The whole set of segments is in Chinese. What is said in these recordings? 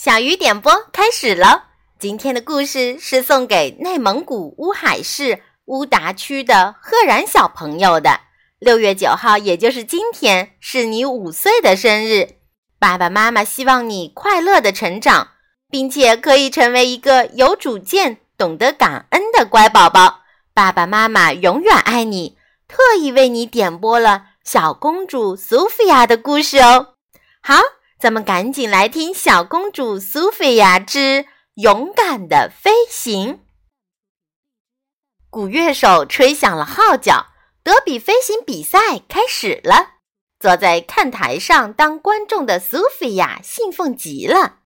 小鱼点播开始了。今天的故事是送给内蒙古乌海市乌达区的赫然小朋友的。六月九号，也就是今天，是你五岁的生日。爸爸妈妈希望你快乐的成长，并且可以成为一个有主见、懂得感恩的乖宝宝。爸爸妈妈永远爱你。特意为你点播了小公主苏菲亚的故事哦。好。咱们赶紧来听《小公主苏菲亚之勇敢的飞行》。鼓乐手吹响了号角，德比飞行比赛开始了。坐在看台上当观众的苏菲亚兴奋极了。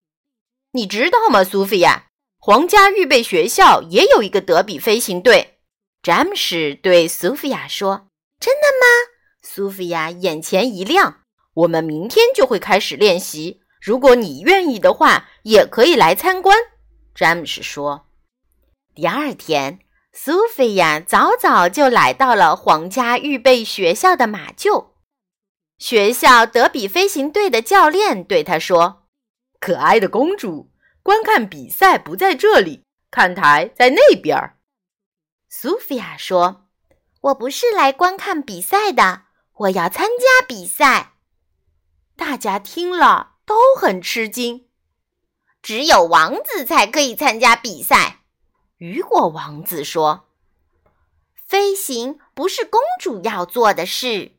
你知道吗，苏菲亚？皇家预备学校也有一个德比飞行队。詹姆斯对苏菲亚说：“真的吗？”苏菲亚眼前一亮。我们明天就会开始练习。如果你愿意的话，也可以来参观。”詹姆斯说。第二天，苏菲亚早早就来到了皇家预备学校的马厩。学校德比飞行队的教练对他说：“可爱的公主，观看比赛不在这里，看台在那边。”苏菲亚说：“我不是来观看比赛的，我要参加比赛。”大家听了都很吃惊。只有王子才可以参加比赛。雨果王子说：“飞行不是公主要做的事。”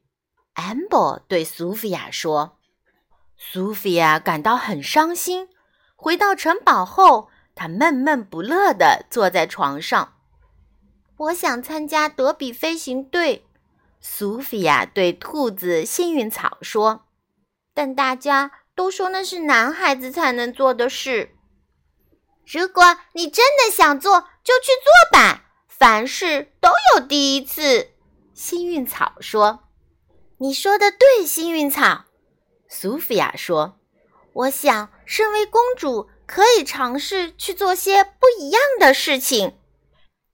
amber 对苏菲亚说。苏菲亚感到很伤心。回到城堡后，她闷闷不乐地坐在床上。我想参加德比飞行队。苏菲亚对兔子幸运草说。但大家都说那是男孩子才能做的事。如果你真的想做，就去做吧。凡事都有第一次。幸运草说：“你说的对，幸运草。”苏菲亚说：“我想，身为公主，可以尝试去做些不一样的事情。”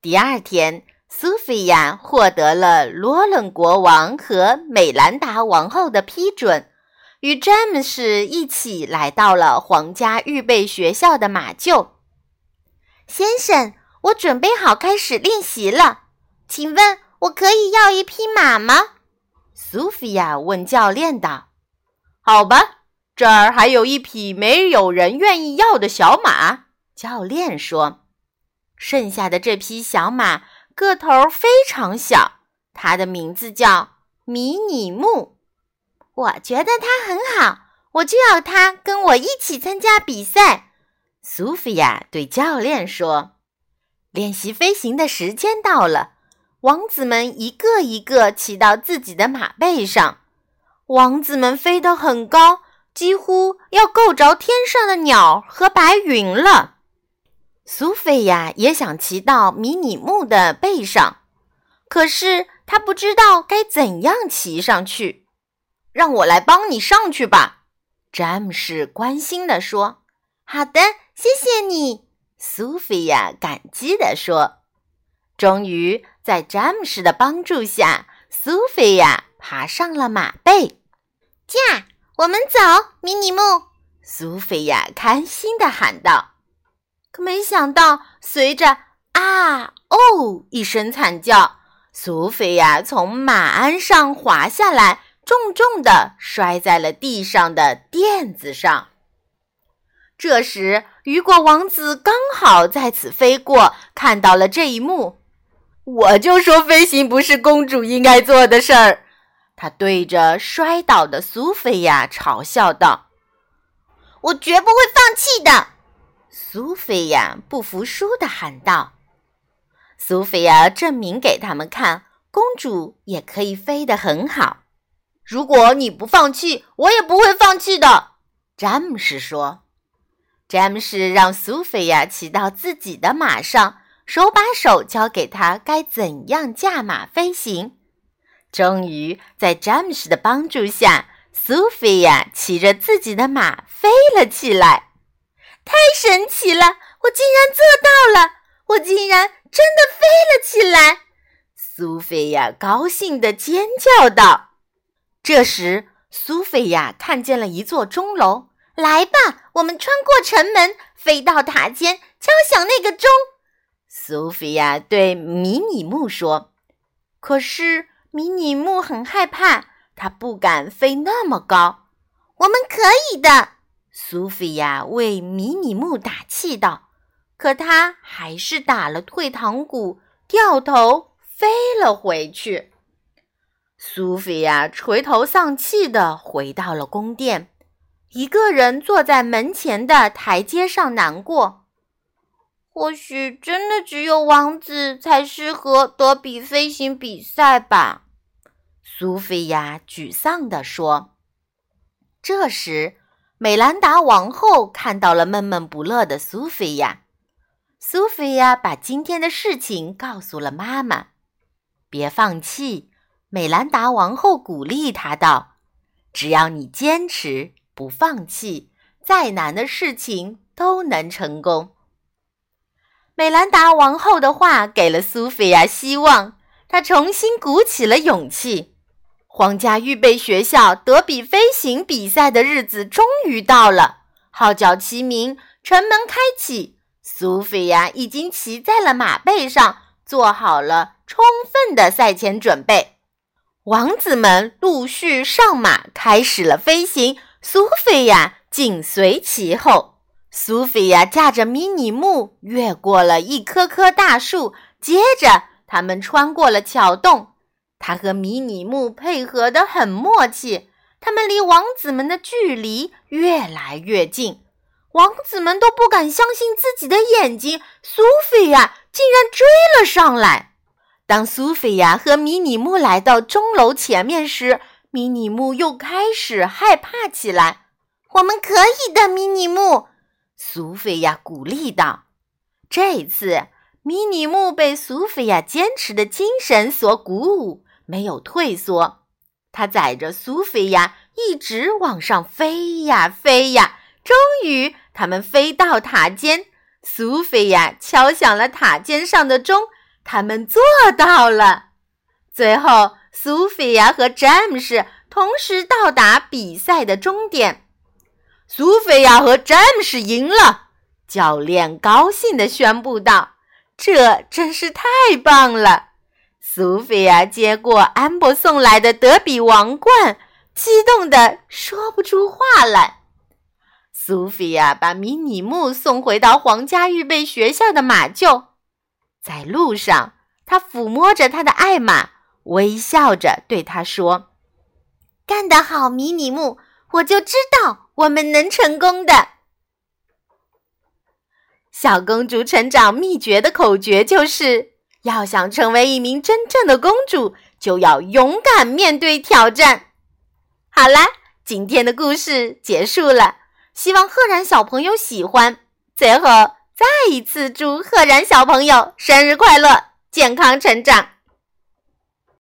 第二天，苏菲亚获得了罗伦国王和美兰达王后的批准。与詹姆斯一起来到了皇家预备学校的马厩。先生，我准备好开始练习了，请问我可以要一匹马吗？苏菲亚问教练道。“好吧，这儿还有一匹没有人愿意要的小马。”教练说。剩下的这匹小马个头非常小，它的名字叫迷你木。我觉得他很好，我就要他跟我一起参加比赛。苏菲亚对教练说：“练习飞行的时间到了。”王子们一个一个骑到自己的马背上。王子们飞得很高，几乎要够着天上的鸟和白云了。苏菲亚也想骑到迷你木的背上，可是她不知道该怎样骑上去。让我来帮你上去吧，詹姆士关心地说。“好的，谢谢你。”苏菲亚感激地说。终于，在詹姆士的帮助下，苏菲亚爬上了马背。驾，我们走，迷你木！苏菲亚开心地喊道。可没想到，随着“啊哦”一声惨叫，苏菲亚从马鞍上滑下来。重重地摔在了地上的垫子上。这时，雨果王子刚好在此飞过，看到了这一幕。我就说，飞行不是公主应该做的事儿。他对着摔倒的苏菲亚嘲笑道：“我绝不会放弃的。”苏菲亚不服输地喊道：“苏菲亚，证明给他们看，公主也可以飞得很好。”如果你不放弃，我也不会放弃的。”詹姆斯说。詹姆斯让苏菲亚骑到自己的马上，手把手教给他该怎样驾马飞行。终于，在詹姆斯的帮助下，苏菲亚骑着自己的马飞了起来。太神奇了！我竟然做到了！我竟然真的飞了起来！苏菲亚高兴地尖叫道。这时，苏菲亚看见了一座钟楼，来吧，我们穿过城门，飞到塔尖，敲响那个钟。苏菲亚对迷你木说。可是迷你木很害怕，他不敢飞那么高。我们可以的，苏菲亚为迷你木打气道。可他还是打了退堂鼓，掉头飞了回去。苏菲亚垂头丧气地回到了宫殿，一个人坐在门前的台阶上难过。或许真的只有王子才适合德比飞行比赛吧？苏菲亚沮丧地说。这时，美兰达王后看到了闷闷不乐的苏菲亚。苏菲亚把今天的事情告诉了妈妈。别放弃。美兰达王后鼓励他道：“只要你坚持，不放弃，再难的事情都能成功。”美兰达王后的话给了苏菲亚希望，她重新鼓起了勇气。皇家预备学校德比飞行比赛的日子终于到了，号角齐鸣，城门开启，苏菲亚已经骑在了马背上，做好了充分的赛前准备。王子们陆续上马，开始了飞行。苏菲亚紧随其后。苏菲亚驾着迷你木越过了一棵棵大树，接着他们穿过了桥洞。他和迷你木配合得很默契，他们离王子们的距离越来越近。王子们都不敢相信自己的眼睛，苏菲亚竟然追了上来。当苏菲亚和迷你木来到钟楼前面时，迷你木又开始害怕起来。我们可以的，迷你木，苏菲亚鼓励道。这一次，迷你木被苏菲亚坚持的精神所鼓舞，没有退缩。它载着苏菲亚一直往上飞呀飞呀，终于，他们飞到塔尖。苏菲亚敲响了塔尖上的钟。他们做到了。最后，苏菲亚和詹姆士同时到达比赛的终点。苏菲亚和詹姆士赢了，教练高兴地宣布道：“这真是太棒了！”苏菲亚接过安博送来的德比王冠，激动地说不出话来。苏菲亚把迷你木送回到皇家预备学校的马厩。在路上，他抚摸着他的爱马，微笑着对他说：“干得好，迷你木！我就知道我们能成功的。”小公主成长秘诀的口诀就是：要想成为一名真正的公主，就要勇敢面对挑战。好啦，今天的故事结束了，希望赫然小朋友喜欢。最后。再一次祝赫然小朋友生日快乐，健康成长。